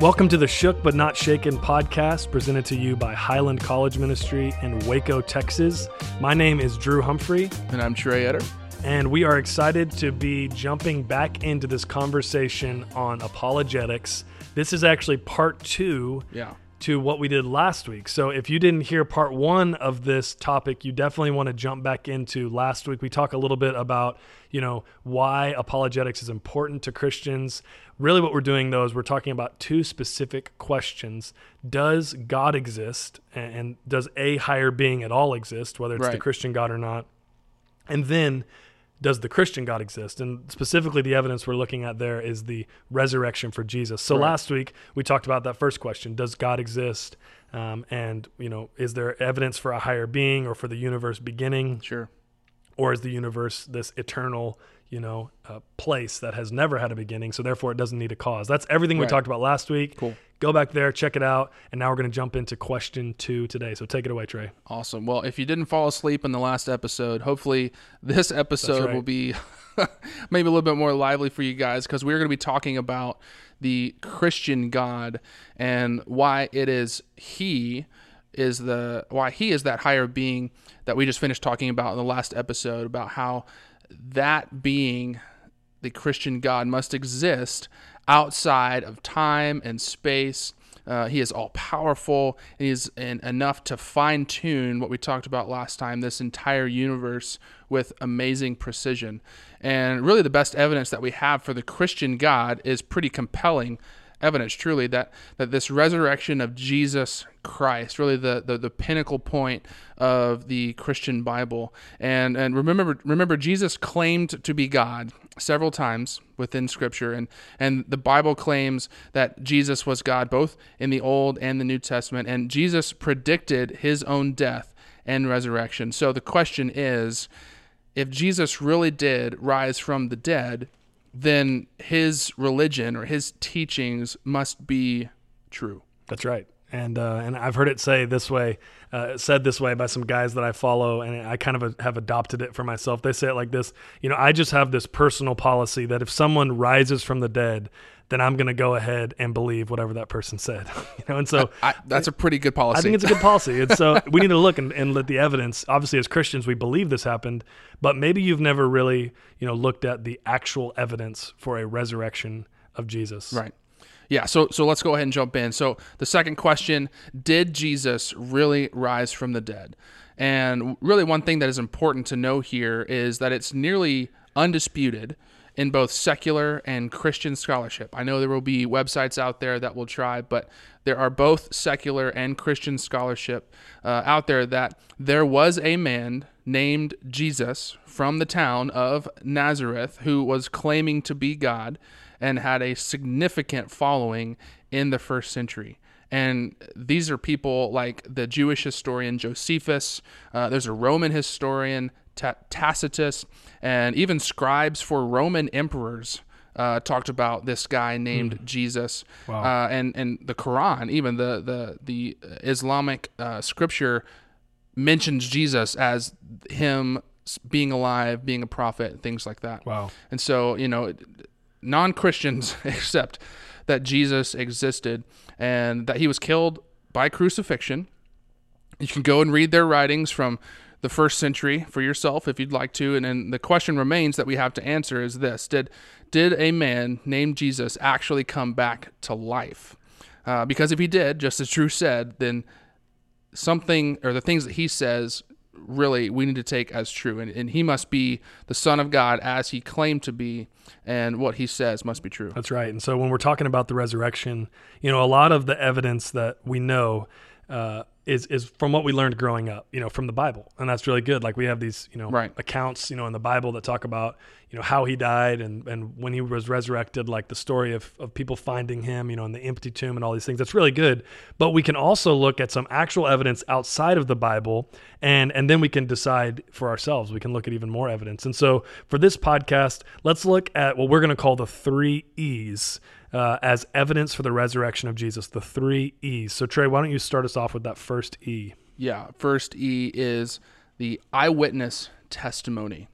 Welcome to the Shook But Not Shaken podcast presented to you by Highland College Ministry in Waco, Texas. My name is Drew Humphrey. And I'm Trey Etter. And we are excited to be jumping back into this conversation on apologetics. This is actually part two Yeah. To what we did last week. So if you didn't hear part one of this topic, you definitely want to jump back into last week. We talk a little bit about, you know, why apologetics is important to Christians. Really, what we're doing though is we're talking about two specific questions. Does God exist? And and does a higher being at all exist, whether it's the Christian God or not? And then, does the Christian God exist? And specifically, the evidence we're looking at there is the resurrection for Jesus. So Right. last week we talked about that first question: Does God exist? Um, and you know, is there evidence for a higher being or for the universe beginning, Sure. Or is the universe this eternal, you know, uh, place that has never had a beginning? So therefore, it doesn't need a cause. That's everything we talked about last week. Cool. Go back there, check it out, and now we're going to jump into question two today. So take it away, Trey. Awesome. Well, if you didn't fall asleep in the last episode, hopefully this episode right. will be maybe a little bit more lively for you guys because we're going to be talking about the Christian God and why it is He is the why He is that higher being that we just finished talking about in the last episode about how that being the Christian God must exist outside of time and space. Uh, he is all powerful. And he is in, enough to fine tune what we talked about last time this entire universe with amazing precision. And really, the best evidence that we have for the Christian God is pretty compelling evidence truly that that this resurrection of Jesus Christ really the, the the pinnacle point of the Christian Bible. And and remember remember Jesus claimed to be God several times within scripture. And and the Bible claims that Jesus was God both in the Old and the New Testament. And Jesus predicted his own death and resurrection. So the question is if Jesus really did rise from the dead then his religion or his teachings must be true. That's right. And uh, and I've heard it say this way, uh, said this way by some guys that I follow, and I kind of have adopted it for myself. They say it like this: you know, I just have this personal policy that if someone rises from the dead, then I'm going to go ahead and believe whatever that person said. you know, and so I, that's a pretty good policy. I think it's a good policy. And so we need to look and, and let the evidence. Obviously, as Christians, we believe this happened, but maybe you've never really, you know, looked at the actual evidence for a resurrection of Jesus. right. Yeah, so so let's go ahead and jump in. So the second question, did Jesus really rise from the dead? And really one thing that is important to know here is that it's nearly undisputed in both secular and Christian scholarship. I know there will be websites out there that will try, but there are both secular and Christian scholarship uh, out there that there was a man named Jesus from the town of Nazareth who was claiming to be God and had a significant following in the first century. And these are people like the Jewish historian Josephus, uh, there's a Roman historian, Tacitus, and even scribes for Roman emperors uh, talked about this guy named Jesus. Wow. Uh, and, and the Quran, even the, the, the Islamic uh, scripture, mentions Jesus as him being alive, being a prophet, things like that. Wow. And so, you know, non Christians accept that Jesus existed and that he was killed by crucifixion. You can go and read their writings from the first century for yourself if you'd like to. And then the question remains that we have to answer is this Did, did a man named Jesus actually come back to life? Uh, because if he did, just as Drew said, then something or the things that he says really we need to take as true and, and he must be the son of god as he claimed to be and what he says must be true That's right. And so when we're talking about the resurrection, you know, a lot of the evidence that we know uh, is is from what we learned growing up, you know, from the Bible, and that's really good. Like we have these, you know, Right. accounts, you know, in the Bible that talk about, you know, how he died and and when he was resurrected, like the story of of people finding him, you know, in the empty tomb and all these things. That's really good. But we can also look at some actual evidence outside of the Bible, and and then we can decide for ourselves. We can look at even more evidence. And so for this podcast, let's look at what we're going to call the three E's uh, as evidence for the resurrection of Jesus, the three E's. So, Trey, why don't you start us off with that first E? yeah first e is the eyewitness testimony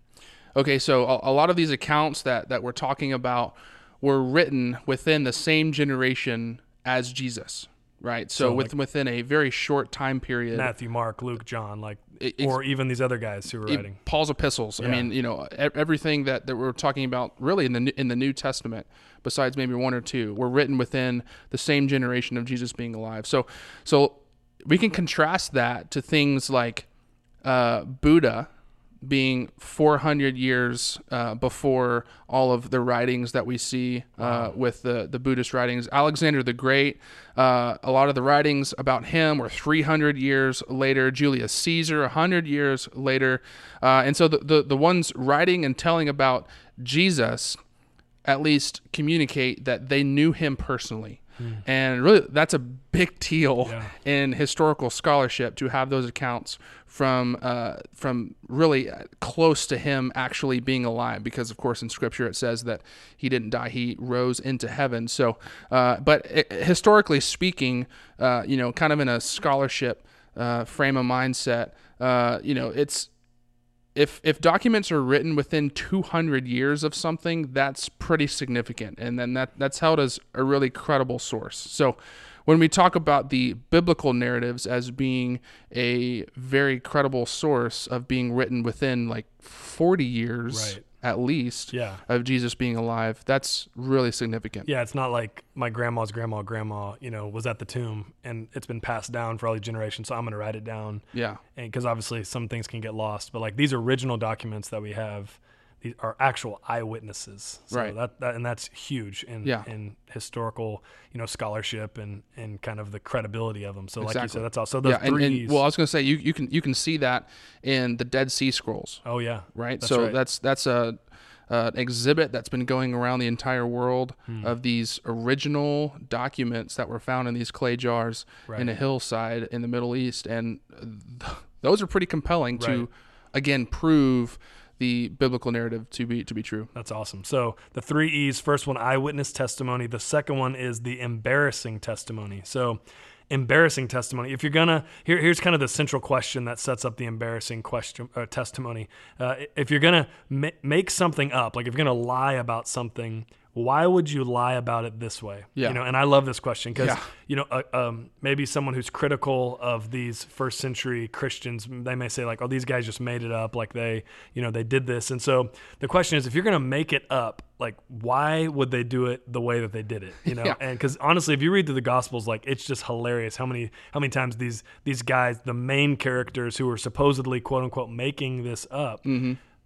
okay so a, a lot of these accounts that that we're talking about were written within the same generation as Jesus, right? So, So, with, within a very short time period, Matthew, Mark, Luke, John, like, It- or even these other guys who were e- writing. Paul's epistles. I mean, you know, everything that, that we're talking about really in the New- in the New Testament, besides maybe one or two, were written within the same generation of Jesus being alive. So, so we can contrast that to things like uh, Buddha being 400 years uh, before all of the writings that we see uh, with the, the Buddhist writings. Alexander the Great, uh, a lot of the writings about him were 300 years later. Julius Caesar, 100 years later. Uh, and so the, the, the ones writing and telling about Jesus at least communicate that they knew him personally. And really, that's a big deal Yeah. in historical scholarship to have those accounts from uh, from really close to him actually being alive. Because of course, in Scripture it says that he didn't die; he rose into heaven. So, uh, but i historically speaking, uh, you know, kind of in a scholarship uh, frame of mindset, uh, you know, it's if if documents are written within 200 years of something, that's pretty significant, and then that that's held as a really credible source. So, when we talk about the biblical narratives as being a very credible source of being written within like 40 years Right. At least Yeah. of Jesus being alive, that's really significant. Yeah, it's not like my grandma's grandma, grandma, you know, was at the tomb and it's been passed down for all these generations. So I'm going to write it down. Yeah. And because obviously some things can get lost, but like these original documents that we have, are actual eyewitnesses. So Right. That, that and that's huge in Yeah. in historical, you know, scholarship and and kind of the credibility of them. So like you said, that's all. So those Yeah, and, three. and well, I was going to say you, you can you can see that in the Dead Sea Scrolls. oh yeah. right? That's so right. that's that's a uh, an exhibit that's been going around the entire world Hmm. of these original documents that were found in these clay jars in a hillside in the Middle East, and th- those are pretty compelling to again prove the biblical narrative to be to be true. That's awesome. So the three E's first one, eyewitness testimony. The second one is the embarrassing testimony. So embarrassing testimony. If you're gonna, here, here's kind of the central question that sets up the embarrassing question uh, testimony. Uh, if you're gonna ma- make something up, like if you're gonna lie about something, why would you lie about it this way? Yeah. You know, and I love this question because Yeah. you know, uh, um, maybe someone who's critical of these first century Christians, they may say like, "Oh, these guys just made it up. Like they, you know, they did this." And so the question is, if you're going to make it up, like, why would they do it the way that they did it? You know, Yeah. and because honestly, if you read through the Gospels, like, it's just hilarious how many how many times these these guys, the main characters who are supposedly quote unquote making this up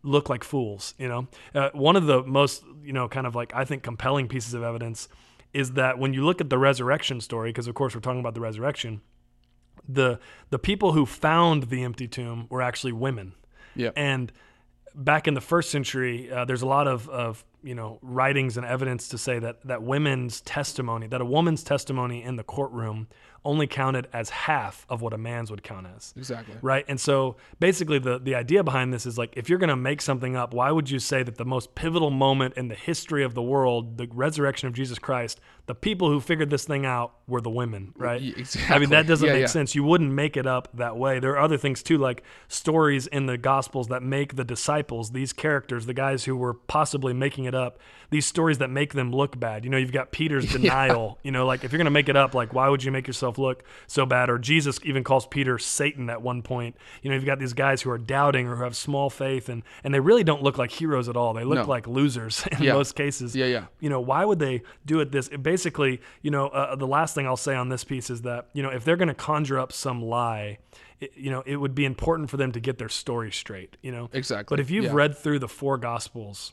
look like fools. You know, uh, one of the most you know kind of like I think compelling pieces of evidence is that when you look at the resurrection story, because of course we're talking about the resurrection, the the people who found the empty tomb were actually women, Yeah. and back in the first century, uh, there's a lot of, of you know writings and evidence to say that that women's testimony, that a woman's testimony in the courtroom, only counted as half of what a man's would count as. Exactly. right? And so basically the the idea behind this is like if you're going to make something up why would you say that the most pivotal moment in the history of the world the resurrection of jesus christ the people who figured this thing out were the women right? Y- i exactly. mean that doesn't Yeah, make yeah. sense. You wouldn't make it up that way. There are other things too like stories in the gospels that make the disciples these characters the guys who were possibly making it up these stories that make them look bad. You know you've got peter's denial. You know like if you're going to make it up like why would you make yourself look so bad or jesus even calls peter satan at one point you know you've got these guys who are doubting or who have small faith and and they really don't look like heroes at all they look No. like losers in Yeah. most cases Yeah, yeah. you know why would they do it this basically you know uh, the last thing i'll say on this piece is that you know if they're going to conjure up some lie it, you know it would be important for them to get their story straight you know Exactly. but if you've Yeah. read through the four gospels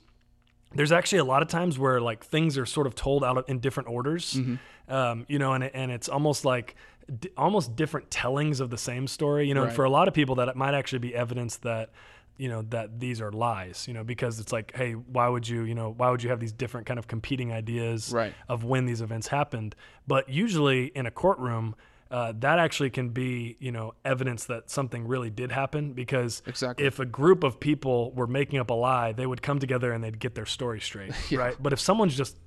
there's actually a lot of times where like things are sort of told out of, in different orders Mm-hmm. um, you know and, and it's almost like d- almost different tellings of the same story you know and for a lot of people that it might actually be evidence that you know that these are lies you know because it's like hey why would you you know why would you have these different kind of competing ideas Right. of when these events happened but usually in a courtroom uh, that actually can be you know evidence that something really did happen because Exactly. if a group of people were making up a lie they would come together and they'd get their story straight right but if someone's just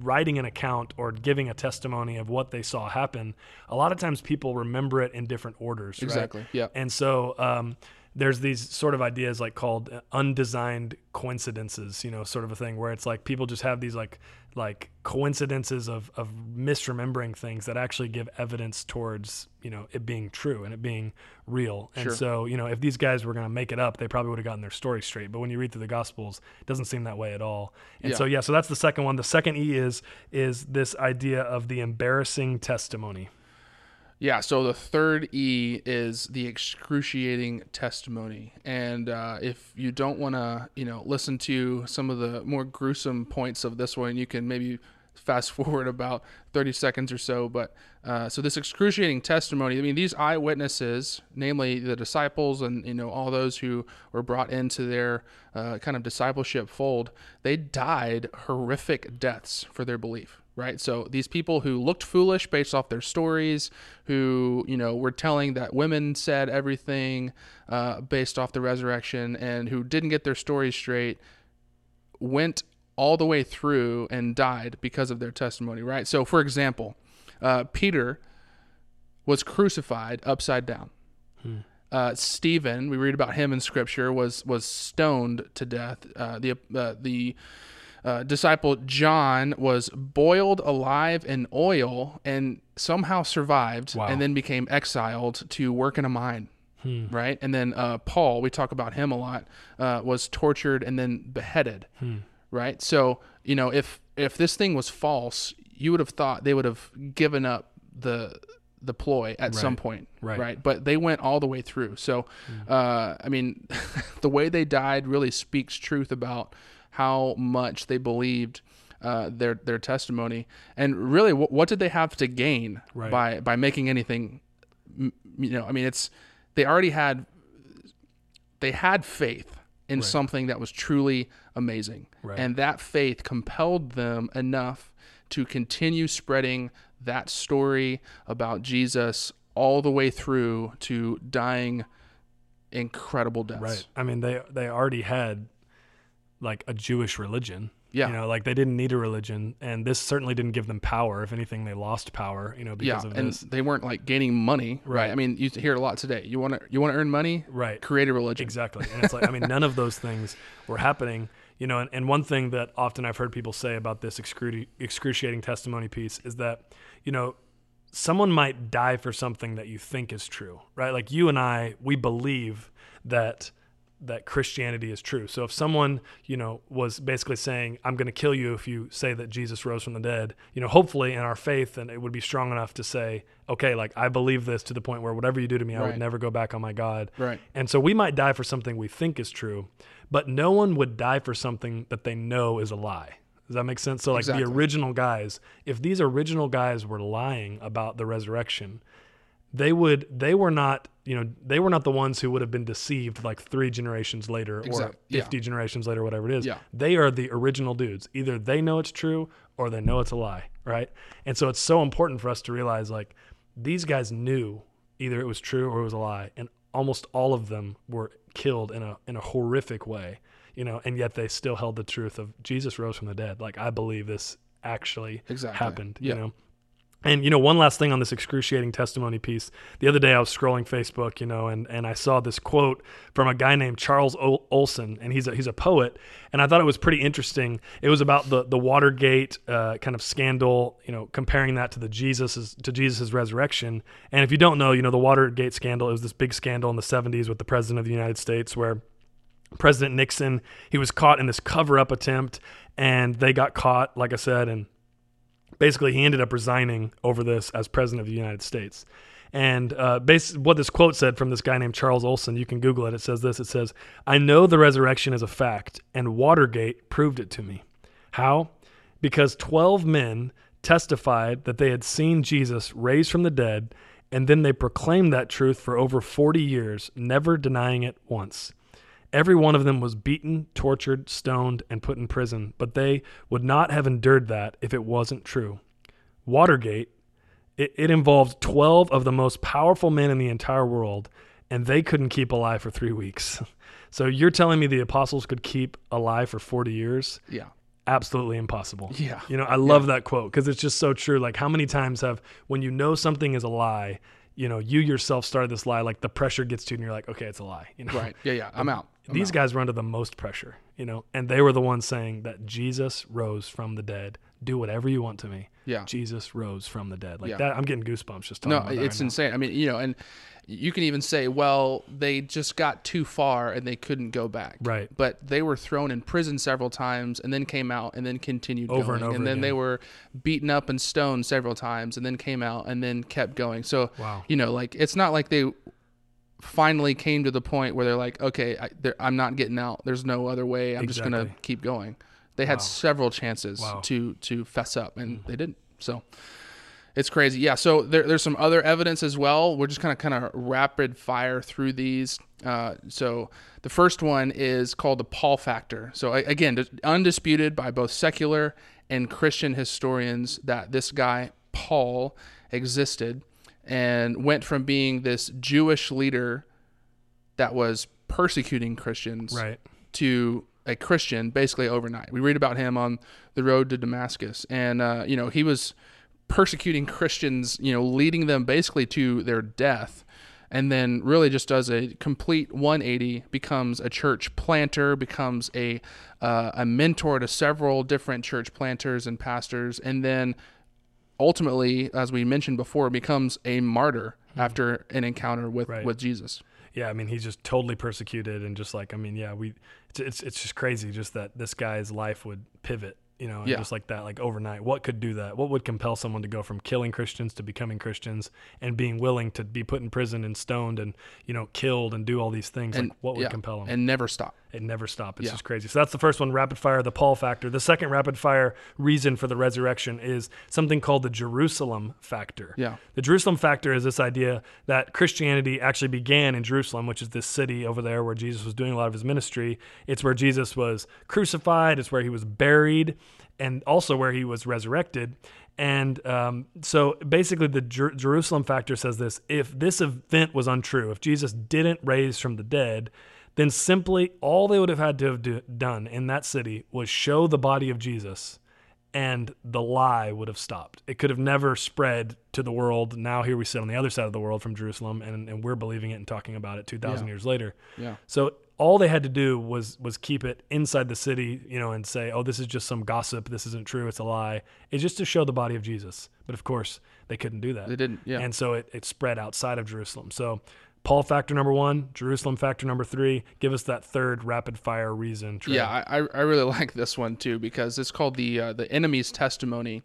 writing an account or giving a testimony of what they saw happen a lot of times people remember it in different orders right? Exactly. Yeah. and so um, there's these sort of ideas like called uh, undesigned coincidences, you know, sort of a thing where it's like people just have these like like coincidences of of misremembering things that actually give evidence towards you know it being true and it being real. And Sure. so you know if these guys were going to make it up, they probably would have gotten their story straight. But when you read through the Gospels, it doesn't seem that way at all. And Yeah. so yeah, so that's the second one. The second E is is this idea of the embarrassing testimony. Yeah, so the third E is the excruciating testimony, and uh, if you don't want to, you know, listen to some of the more gruesome points of this one, you can maybe fast forward about thirty seconds or so. But uh, so this excruciating testimony, I mean, these eyewitnesses, namely the disciples, and you know all those who were brought into their uh, kind of discipleship fold, they died horrific deaths for their belief right? So these people who looked foolish based off their stories, who you know were telling that women said everything uh, based off the resurrection, and who didn't get their stories straight, went all the way through and died because of their testimony, right? So, for example, uh, Peter was crucified upside down. Uh, Stephen, we read about him in Scripture, was was stoned to death. Uh, the uh, the uh, disciple John was boiled alive in oil and somehow survived, Wow. and then became exiled to work in a mine. Right, and then uh, Paul, we talk about him a lot, uh, was tortured and then beheaded. Right, so you know if if this thing was false, you would have thought they would have given up the the ploy at some point, Right. right? But they went all the way through. So, uh, I mean, the way they died really speaks truth about how much they believed uh, their their testimony, and really, what, what did they have to gain Right. by by making anything? You know, I mean, it's they already had they had faith in something that was truly amazing, Right. and that faith compelled them enough to continue spreading that story about Jesus all the way through to dying incredible deaths. Right. I mean, they they already had like a Jewish religion. Yeah. You know, like they didn't need a religion, and this certainly didn't give them power. If anything, they lost power. You know, Yeah, because of it. and this. they weren't like gaining money, right? Right. I mean, you hear a lot today. You want to you want to earn money, Right. create a religion. Exactly. And it's like, I mean, none of those things were happening, you know. And, and one thing that often I've heard people say about this excruci- excruciating testimony piece is that, you know, someone might die for something that you think is true, right? Like you and I, we believe that that Christianity is true. So if someone, you know, was basically saying, I'm going to kill you if you say that Jesus rose from the dead, you know, hopefully in our faith, and it would be strong enough to say, okay, like I believe this to the point where whatever you do to me, I would never go back on my God. Right. And so we might die for something we think is true, but no one would die for something that they know is a lie. Does that make sense? So, like Exactly. the original guys, if these original guys were lying about the resurrection, they would they were not you know they were not the ones who would have been deceived like three generations later Exact- or yeah. 50 generations later whatever it is Yeah. they are the original dudes either they know it's true or they know it's a lie right and so it's so important for us to realize like these guys knew either it was true or it was a lie and almost all of them were killed in a in a horrific way you know and yet they still held the truth of Jesus rose from the dead like I believe this actually Exactly. happened Yeah. you know and you know, one last thing on this excruciating testimony piece. The other day, I was scrolling Facebook, you know, and, and I saw this quote from a guy named Charles Ol- Olson, and he's a, he's a poet, and I thought it was pretty interesting. It was about the the Watergate uh, kind of scandal, you know, comparing that to the Jesus's to Jesus's resurrection. And if you don't know, you know, the Watergate scandal was this big scandal in the '70s with the president of the United States, where President Nixon he was caught in this cover up attempt, and they got caught, like I said, and basically he ended up resigning over this as president of the United States. And uh, bas- what this quote said from this guy named Charles Olson, you can Google it. It says this: It says, "I know the resurrection is a fact, and Watergate proved it to me. How? Because twelve men testified that they had seen Jesus raised from the dead, and then they proclaimed that truth for over forty years, never denying it once." Every one of them was beaten, tortured, stoned, and put in prison, but they would not have endured that if it wasn't true. Watergate, it, it involved 12 of the most powerful men in the entire world, and they couldn't keep alive for three weeks. So you're telling me the apostles could keep alive for 40 years? Yeah. Absolutely impossible. Yeah. You know, I love that quote because it's just so true. Like, how many times have, when you know something is a lie, you know, you yourself started this lie, like the pressure gets to you and you're like, okay, it's a lie. You know? Right. Yeah. Yeah. I'm out. I'm These out. guys were under the most pressure, you know, and they were the ones saying that Jesus rose from the dead. Do whatever you want to me. Yeah. Jesus rose from the dead. Like Yeah. that, I'm getting goosebumps just talking No, about that it's right now. insane. I mean, you know, and you can even say, well, they just got too far and they couldn't go back. Right. But they were thrown in prison several times and then came out and then continued Over going. and over and then they were beaten up and stoned several times and then came out and then kept going. So, Wow. you know, like it's not like they finally came to the point where they're like, okay, I, I'm not getting out. There's no other way. I'm just going to keep going. They had Wow. several chances Wow. Mm. to to fess up and they didn't. So, it's crazy. Yeah. So there, there's some other evidence as well. We're just kind of kind of rapid fire through these. Uh, so the first one is called the Paul factor. So again, undisputed by both secular and Christian historians that this guy Paul existed and went from being this Jewish leader that was persecuting Christians Right. to a Christian basically overnight. We read about him on the road to Damascus, and uh, you know he was persecuting Christians, you know, leading them basically to their death, and then really just does a complete 180, becomes a church planter, becomes a uh, a mentor to several different church planters and pastors, and then ultimately, as we mentioned before, becomes a martyr after an encounter with Right. with Jesus. Yeah, I mean, he's just totally persecuted and just like, I mean, yeah, we, it's, it's, it's just crazy just that this guy's life would pivot, you know, and Yeah. just like that, like overnight. What could do that? What would compel someone to go from killing Christians to becoming Christians and being willing to be put in prison and stoned and, you know, killed and do all these things? And like, what would yeah, compel him? and never stop. it never stop. It's Yeah. just crazy. So that's the first one, rapid fire, the Paul factor. The second rapid fire reason for the resurrection is something called the Jerusalem factor. Yeah. The Jerusalem factor is this idea that Christianity actually began in Jerusalem, which is this city over there where Jesus was doing a lot of his ministry. It's where Jesus was crucified, it's where he was buried, and also where he was resurrected. And um, so basically, the Jer- Jerusalem factor says this if this event was untrue, if Jesus didn't raise from the dead, then simply all they would have had to have do- done in that city was show the body of Jesus and the lie would have stopped. It could have never spread to the world. Now here we sit on the other side of the world from Jerusalem, and, and we're believing it and talking about it 2,000 Yeah. years later. Yeah. So all they had to do was was keep it inside the city, you know, and say, "Oh, this is just some gossip. This isn't true. It's a lie." It's just to show the body of Jesus. But of course, they couldn't do that. They didn't. Yeah. And so it, it spread outside of Jerusalem. So Paul factor number one, Jerusalem factor number three. Give us that third rapid fire reason. Trey. Yeah, I, I- really like this one too because it's called the uh, the enemy's testimony,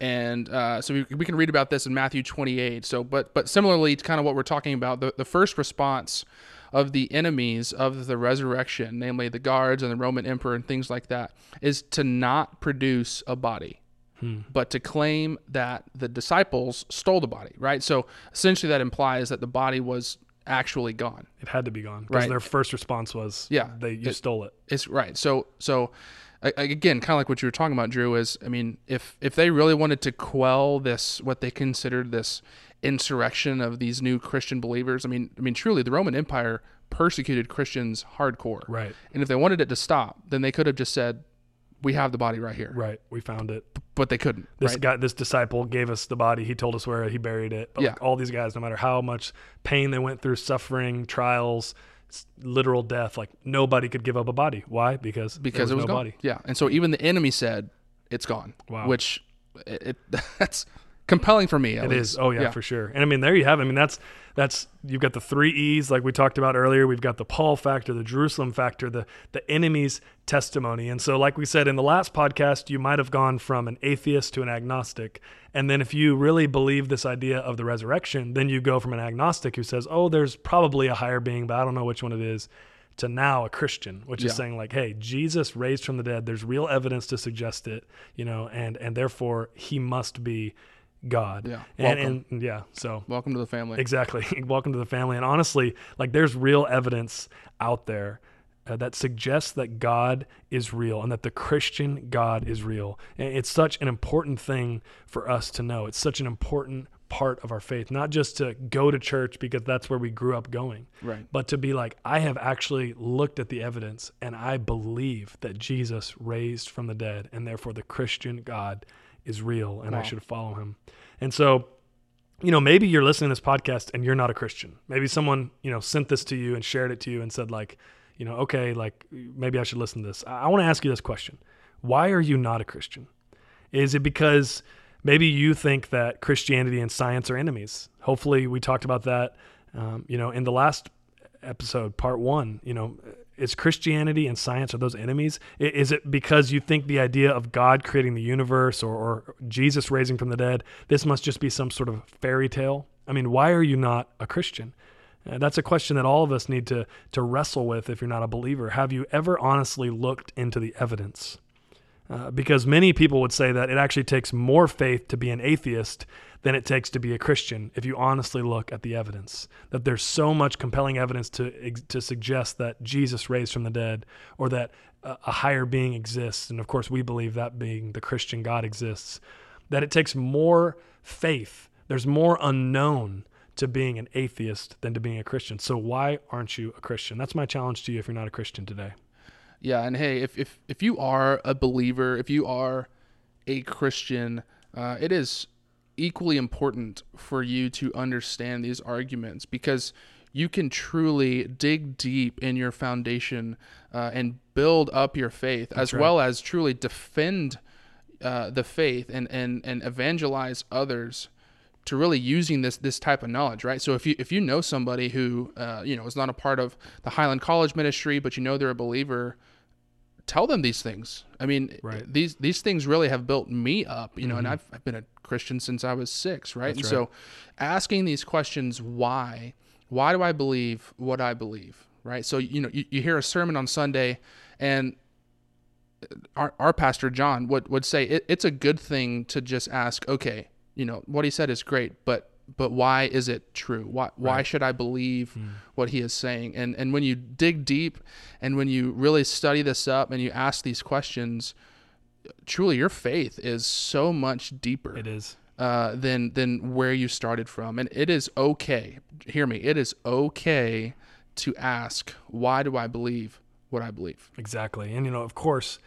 and uh, so we, we can read about this in Matthew 28. So, but but similarly to kind of what we're talking about, the, the first response of the enemies of the resurrection, namely the guards and the Roman emperor and things like that, is to not produce a body. Hmm. But to claim that the disciples stole the body, right? So essentially, that implies that the body was actually gone. It had to be gone because Right. their first response was, Yeah. they you It- stole it." It's right. So so again, kind of like what you were talking about, Drew. Is I mean, if if they really wanted to quell this, what they considered this insurrection of these new Christian believers, I mean, I mean, truly, the Roman Empire persecuted Christians hardcore. Right. And if they wanted it to stop, then they could have just said, "We have the body right here," Right. We found it. but they couldn't. This right? guy, this disciple, gave us the body. He told us where he buried it. But Yeah. like all these guys, no matter how much pain they went through, suffering, trials, literal death, like nobody could give up a body. Why? Because there because it was no gone. body. Yeah, and so even the enemy said, "It's gone." Wow. Which it, it that's compelling for me. It least. is. Oh yeah, for sure. And I mean, there you have. it. I mean, that's that's you've got the three E's like we talked about earlier. We've got the Paul factor, the Jerusalem factor, the the enemy's testimony. And so, like we said in the last podcast, you might have gone from an atheist to an agnostic. And then, if you really believe this idea of the resurrection, then you go from an agnostic who says, "Oh, there's probably a higher being, but I don't know which one it is." To now a Christian, which is saying like, "Hey, Jesus raised from the dead. There's real evidence to suggest it, you know, and and therefore he must be God." Yeah. And, and yeah, so Welcome to the family. exactly. Welcome to the family. And honestly, like there's real evidence out there uh, that suggests that God is real and that the Christian God is real. And it's such an important thing for us to know. It's such an important part of our faith, not just to go to church because that's where we grew up going, Right. but to be like, I have actually looked at the evidence and I believe that Jesus raised from the dead, and therefore the Christian God is real and I should follow him. And so you know, maybe you're listening to this podcast and you're not a Christian. Maybe someone, you know, sent this to you and shared it to you and said, like, you know, okay, like maybe I should listen to this. I, I want to ask you this question Why are you not a Christian? Is it because maybe you think that Christianity and science are enemies? Hopefully, we talked about that, um, you know, in the last episode, part one. You know, is Christianity and science are those enemies? Is it because you think the idea of God creating the universe or, or Jesus raising from the dead, this must just be some sort of fairy tale? I mean, why are you not a Christian? Uh, that's a question that all of us need to to wrestle with if you're not a believer. Have you ever honestly looked into the evidence? Uh, because many people would say that it actually takes more faith to be an atheist than it takes to be a Christian if you honestly look at the evidence. That there's so much compelling evidence to to suggest that Jesus raised from the dead or that a higher being exists and of course we believe that being the Christian God exists that it takes more faith. There's more unknown to being an atheist than to being a Christian. So why aren't you a Christian? That's my challenge to you if you're not a Christian today. Yeah, and hey, if if if you are a believer, if you are a Christian, uh, it is equally important for you to understand these arguments because you can truly dig deep in your foundation uh, and build up your faith, That's as right. well as truly defend uh, the faith and, and, and evangelize others to really using this this type of knowledge, right? So if you if you know somebody who uh, you know is not a part of the Highland College ministry, but you know they're a believer, tell them these things. I mean, right. these these things really have built me up, you know, mm-hmm. and I've, I've been a Christian since I was six, right? That's and right. so asking these questions, why? Why do I believe what I believe? Right. So, you know, you, you hear a sermon on Sunday and our, our pastor John would, would say it, it's a good thing to just ask, okay, you know, what he said is great, but but why is it true? Why why right. should I believe mm. what he is saying? And and when you dig deep and when you really study this up and you ask these questions, truly your faith is so much deeper. It is. Uh, than than where you started from, and it is okay. Hear me. It is okay to ask, why do I believe what I believe? Exactly, and you know, of course,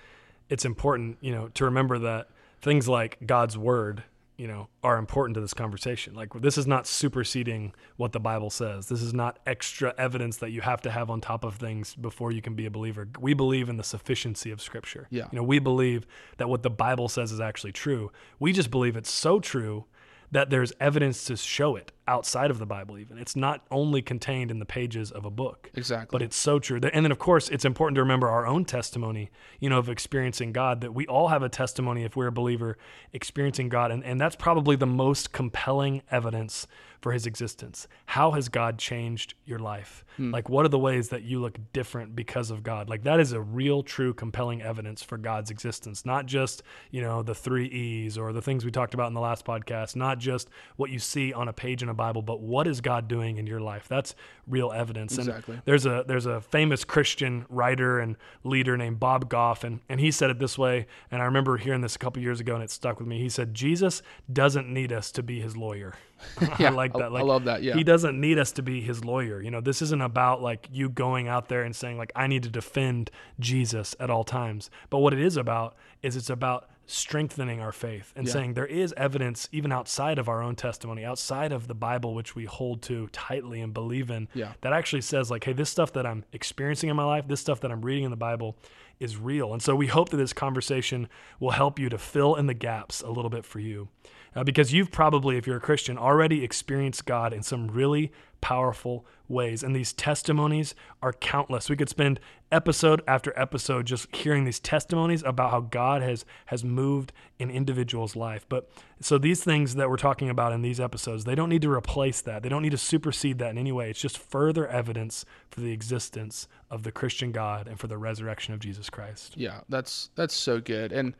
it's important, you know, to remember that things like God's word you know are important to this conversation. Like this is not superseding what the bible says. This is not extra evidence that you have to have on top of things before you can be a believer. We believe in the sufficiency of scripture. Yeah. You know we believe that what the bible says is actually true. We just believe it's so true that there's evidence to show it outside of the Bible, even. It's not only contained in the pages of a book. Exactly. But it's so true. And then, of course, it's important to remember our own testimony, you know, of experiencing God, that we all have a testimony, if we're a believer, experiencing God. And, and that's probably the most compelling evidence for his existence. How has God changed your life? Hmm. Like, what are the ways that you look different because of God? Like, that is a real, true, compelling evidence for God's existence, not just, you know, the three E's or the things we talked about in the last podcast, not just what you see on a page in a Bible, but what is God doing in your life? That's real evidence. Exactly. And there's a there's a famous Christian writer and leader named Bob Goff, and, and he said it this way, and I remember hearing this a couple years ago and it stuck with me. He said, Jesus doesn't need us to be his lawyer. yeah, I like that. Like, I love that. Yeah. He doesn't need us to be his lawyer. You know, this isn't about like you going out there and saying like I need to defend Jesus at all times. But what it is about is it's about strengthening our faith and yeah. saying there is evidence even outside of our own testimony, outside of the Bible which we hold to tightly and believe in, yeah. that actually says like, hey, this stuff that I'm experiencing in my life, this stuff that I'm reading in the Bible is real. And so we hope that this conversation will help you to fill in the gaps a little bit for you uh, because you've probably, if you're a Christian, already experienced God in some really powerful ways. And these testimonies are countless. We could spend episode after episode just hearing these testimonies about how God has has moved in individuals' life. But so these things that we're talking about in these episodes, they don't need to replace that. They don't need to supersede that in any way. It's just further evidence for the existence of the Christian God and for the resurrection of Jesus Christ. Yeah, that's that's so good. And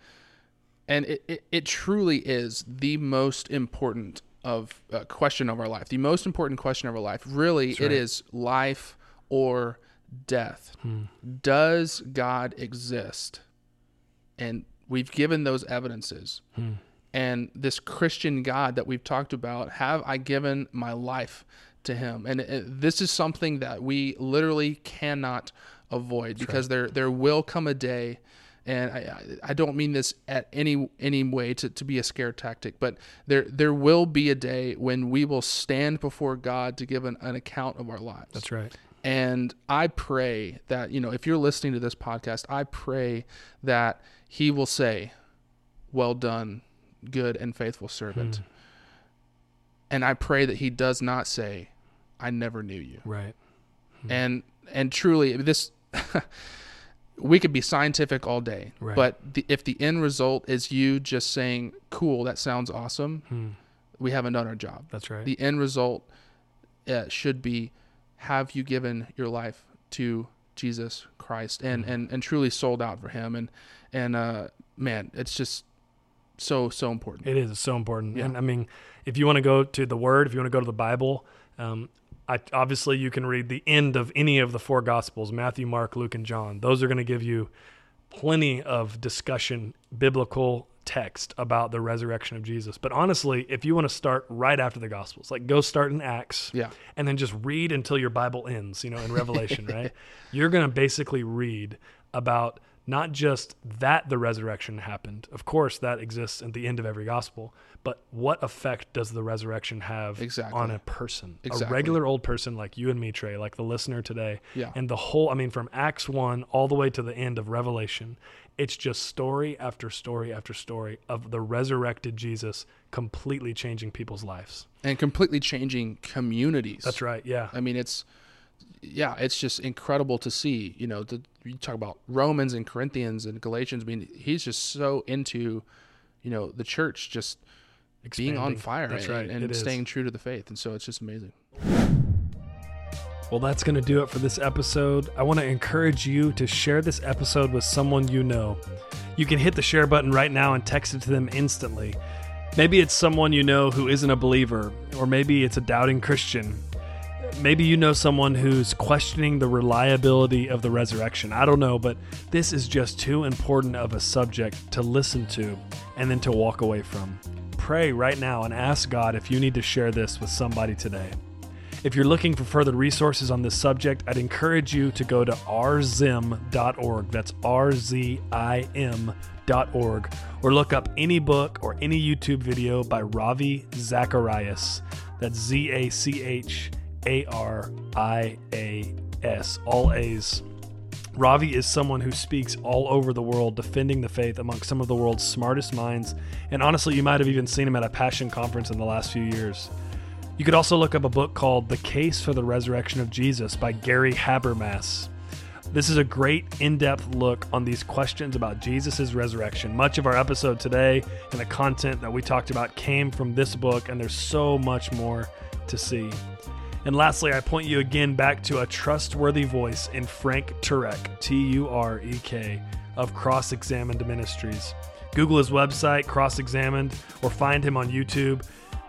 and it, it, it truly is the most important of uh, question of our life the most important question of our life really right. it is life or death hmm. does god exist and we've given those evidences hmm. and this christian god that we've talked about have i given my life to him and it, this is something that we literally cannot avoid That's because right. there there will come a day and I, I- don't mean this at any any way to, to be a scare tactic, but there there will be a day when we will stand before God to give an, an account of our lives. That's right. And I pray that, you know, if you're listening to this podcast, I pray that he will say, Well done, good and faithful servant. Hmm. And I pray that he does not say, I never knew you. Right. Hmm. And and truly this we could be scientific all day, Right. but the, if the end result is you just saying, "Cool, that sounds awesome," we haven't done our job. That's right. The end result uh, should be have you given your life to Jesus Christ and, and, and truly sold out for him and and uh, man it's just so so important It is. So important. Yeah. And I mean, if you want to go to the Word, if you want to go to the Bible, um, I, obviously you can read the end of any of the four Gospels Matthew, Mark, Luke, and John. Those are going to give you plenty of discussion, biblical text about the resurrection of Jesus. But honestly, if you want to start right after the Gospels, like go start in Acts yeah and then just read until your Bible ends, you know, in Revelation, right? You're going to basically read about not just that the resurrection happened. Of course, that exists at the end of every gospel, but what effect does the resurrection have Exactly. on a person? A regular old person like you and me, Trey, like the listener today. Yeah. And the whole, I mean, from Acts 1 all the way to the end of Revelation, it's just story after story after story of the resurrected Jesus completely changing people's lives. and completely changing communities That's right. Yeah. I mean it's yeah it's just incredible to see you know the, you talk about Romans and Corinthians and Galatians I mean he's just so into you know the church just being on fire That's and, right. and It is. staying true to the faith and so it's just amazing Well, that's going to do it for this episode. I want to encourage you to share this episode with someone you know. You can hit the share button right now and text it to them instantly. Maybe it's someone you know who isn't a believer, or maybe it's a doubting Christian. Maybe you know someone who's questioning the reliability of the resurrection. I don't know, but this is just too important of a subject to listen to and then to walk away from. Pray right now and ask God if you need to share this with somebody today. If you're looking for further resources on this subject, I'd encourage you to go to rzim.org. That's R Z I M.org. Or look up any book or any YouTube video by Ravi Zacharias. That's Z A C H A R I A S. All A's. Ravi is someone who speaks all over the world defending the faith among some of the world's smartest minds, and honestly, you might have even seen him at a Passion conference in the last few years. You could also look up a book called The Case for the Resurrection of Jesus by Gary Habermas. This is a great in depth look on these questions about Jesus' resurrection. Much of our episode today and the content that we talked about came from this book, and there's so much more to see. And lastly, I point you again back to a trustworthy voice in Frank Turek, T U R E K, of Cross Examined Ministries. Google his website, Cross Examined, or find him on YouTube.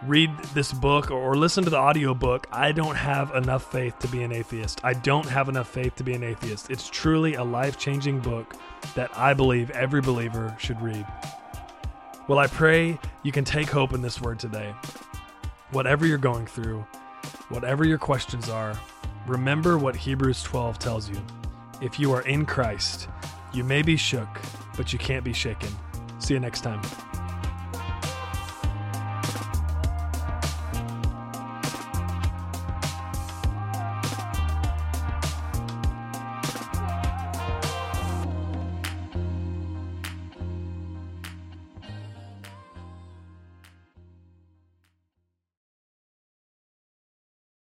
Read this book or, listen to the audiobook. I don't have enough faith to be an atheist. I don't have enough faith to be an atheist. It's truly a life changing book that I believe every believer should read. Well, I pray you can take hope in this word today. Whatever you're going through, whatever your questions are, remember what Hebrews 12 tells you. If you are in Christ, you may be shook, but you can't be shaken. See you next time.